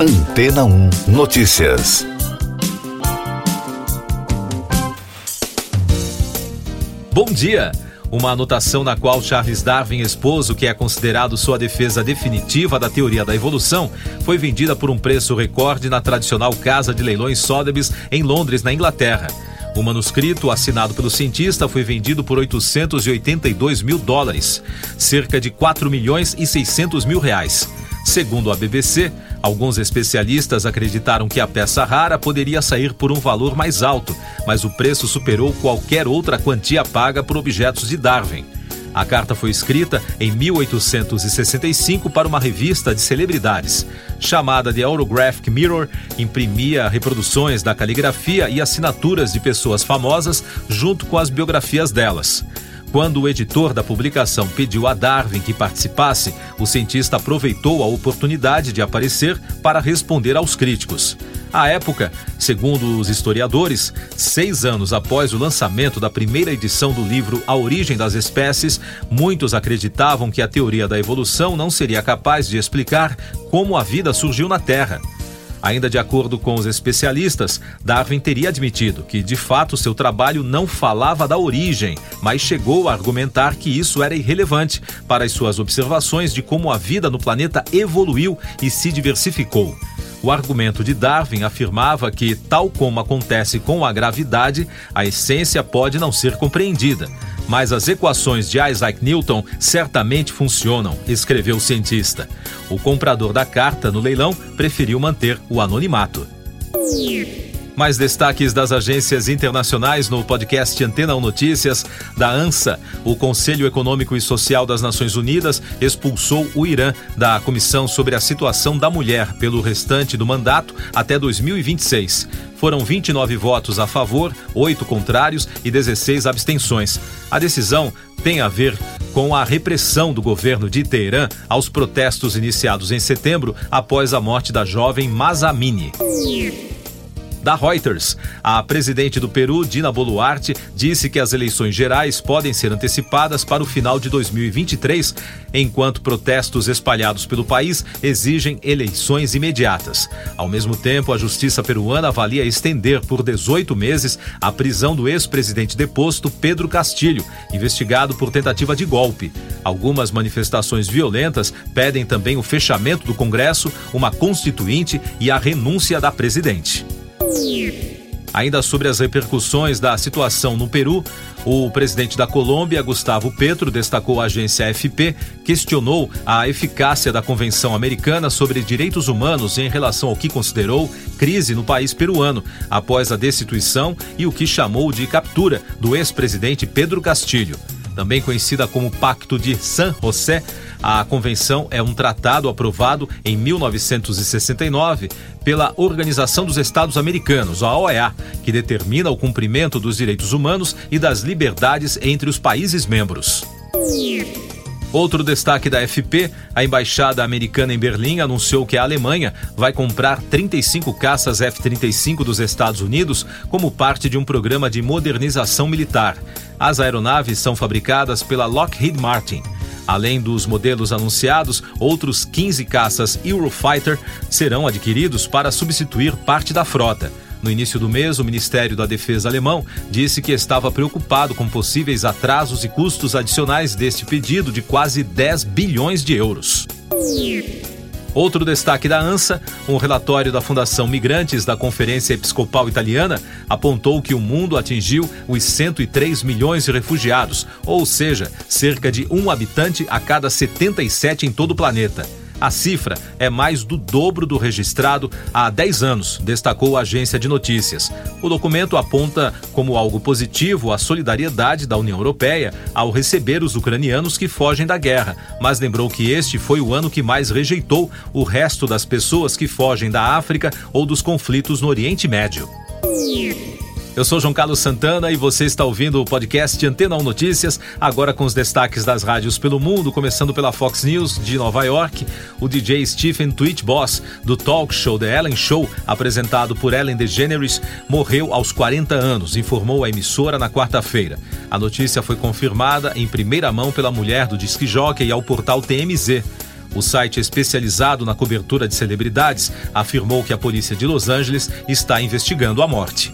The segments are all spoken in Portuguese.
Antena 1 Notícias. Bom dia! Uma anotação na qual Charles Darwin expôs o que é considerado sua defesa definitiva da teoria da evolução foi vendida por um preço recorde na tradicional casa de leilões Sotheby's em Londres, na Inglaterra. O manuscrito, assinado pelo cientista, foi vendido por 882 mil dólares, cerca de 4 milhões e 600 mil reais. Segundo a BBC, alguns especialistas acreditaram que a peça rara poderia sair por um valor mais alto, mas o preço superou qualquer outra quantia paga por objetos de Darwin. A carta foi escrita em 1865 para uma revista de celebridades. Chamada de Autographic Mirror, imprimia reproduções da caligrafia e assinaturas de pessoas famosas junto com as biografias delas. Quando o editor da publicação pediu a Darwin que participasse, o cientista aproveitou a oportunidade de aparecer para responder aos críticos. À época, segundo os historiadores, seis anos após o lançamento da primeira edição do livro A Origem das Espécies, muitos acreditavam que a teoria da evolução não seria capaz de explicar como a vida surgiu na Terra. Ainda de acordo com os especialistas, Darwin teria admitido que, de fato, seu trabalho não falava da origem, mas chegou a argumentar que isso era irrelevante para as suas observações de como a vida no planeta evoluiu e se diversificou. O argumento de Darwin afirmava que, tal como acontece com a gravidade, a essência pode não ser compreendida. Mas as equações de Isaac Newton certamente funcionam, escreveu o cientista. O comprador da carta no leilão preferiu manter o anonimato. Mais destaques das agências internacionais no podcast Antena 1 Notícias. Da ANSA, o Conselho Econômico e Social das Nações Unidas expulsou o Irã da Comissão sobre a Situação da Mulher pelo restante do mandato até 2026. Foram 29 votos a favor, 8 contrários e 16 abstenções. A decisão tem a ver com a repressão do governo de Teherã aos protestos iniciados em setembro após a morte da jovem Mazamini da Reuters. A presidente do Peru, Dina Boluarte, disse que as eleições gerais podem ser antecipadas para o final de 2023, enquanto protestos espalhados pelo país exigem eleições imediatas. Ao mesmo tempo, a justiça peruana avalia estender por 18 meses a prisão do ex-presidente deposto Pedro Castilho, investigado por tentativa de golpe. Algumas manifestações violentas pedem também o fechamento do Congresso, uma constituinte e a renúncia da presidente. Ainda sobre as repercussões da situação no Peru, o presidente da Colômbia, Gustavo Petro, destacou a agência AFP, questionou a eficácia da Convenção Americana sobre Direitos Humanos em relação ao que considerou crise no país peruano, após a destituição e o que chamou de captura do ex-presidente Pedro Castilho. Também conhecida como Pacto de San José, a convenção é um tratado aprovado em 1969 pela Organização dos Estados Americanos, a OEA, que determina o cumprimento dos direitos humanos e das liberdades entre os países membros. Outro destaque da FP, a embaixada americana em Berlim anunciou que a Alemanha vai comprar 35 caças F-35 dos Estados Unidos como parte de um programa de modernização militar. As aeronaves são fabricadas pela Lockheed Martin. Além dos modelos anunciados, outros 15 caças Eurofighter serão adquiridos para substituir parte da frota. No início do mês, o Ministério da Defesa alemão disse que estava preocupado com possíveis atrasos e custos adicionais deste pedido de quase 10 bilhões de euros. Outro destaque da ANSA, um relatório da Fundação Migrantes da Conferência Episcopal Italiana apontou que o mundo atingiu os 103 milhões de refugiados, ou seja, cerca de um habitante a cada 77 em todo o planeta. A cifra é mais do dobro do registrado há 10 anos, destacou a agência de notícias. O documento aponta como algo positivo a solidariedade da União Europeia ao receber os ucranianos que fogem da guerra, mas lembrou que este foi o ano que mais rejeitou o resto das pessoas que fogem da África ou dos conflitos no Oriente Médio. Eu sou João Carlos Santana e você está ouvindo o podcast Antena 1 Notícias, agora com os destaques das rádios pelo mundo, começando pela Fox News de Nova York. O DJ Stephen Twitch Boss, do talk show The Ellen Show, apresentado por Ellen DeGeneres, morreu aos 40 anos, informou a emissora na quarta-feira. A notícia foi confirmada em primeira mão pela mulher do disc jockey ao portal TMZ. O site especializado na cobertura de celebridades afirmou que a polícia de Los Angeles está investigando a morte.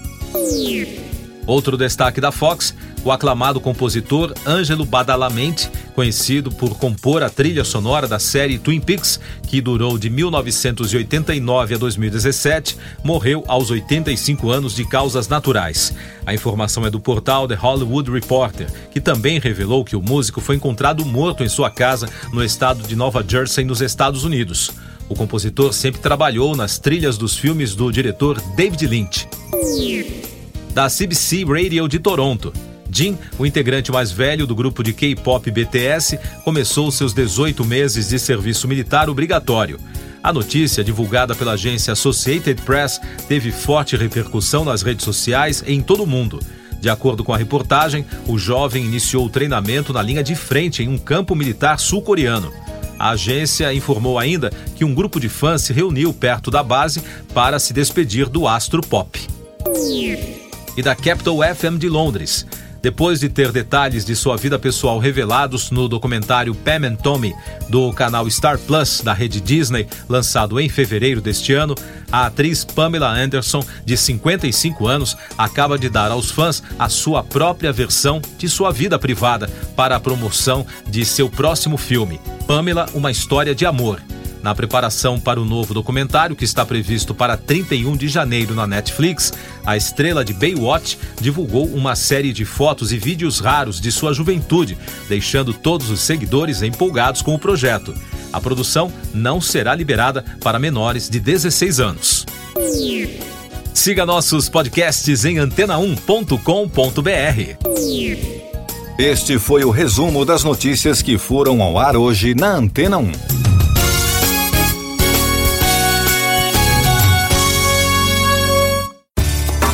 Outro destaque da Fox, o aclamado compositor Ângelo Badalamenti, conhecido por compor a trilha sonora da série Twin Peaks, que durou de 1989 a 2017, morreu aos 85 anos de causas naturais. A informação é do portal The Hollywood Reporter, que também revelou que o músico foi encontrado morto em sua casa no estado de Nova Jersey, nos Estados Unidos. O compositor sempre trabalhou nas trilhas dos filmes do diretor David Lynch da CBC Radio de Toronto. Jin, o integrante mais velho do grupo de K-pop BTS, começou seus 18 meses de serviço militar obrigatório. A notícia, divulgada pela agência Associated Press, teve forte repercussão nas redes sociais em todo o mundo. De acordo com a reportagem, o jovem iniciou o treinamento na linha de frente em um campo militar sul-coreano. A agência informou ainda que um grupo de fãs se reuniu perto da base para se despedir do astro pop e da Capital FM de Londres. Depois de ter detalhes de sua vida pessoal revelados no documentário Pam and Tommy do canal Star Plus da rede Disney, lançado em fevereiro deste ano, a atriz Pamela Anderson, de 55 anos, acaba de dar aos fãs a sua própria versão de sua vida privada para a promoção de seu próximo filme, Pamela, uma história de amor. Na preparação para o novo documentário, que está previsto para 31 de janeiro na Netflix, a estrela de Baywatch divulgou uma série de fotos e vídeos raros de sua juventude, deixando todos os seguidores empolgados com o projeto. A produção não será liberada para menores de 16 anos. Siga nossos podcasts em antena1.com.br. Este foi o resumo das notícias que foram ao ar hoje na Antena 1.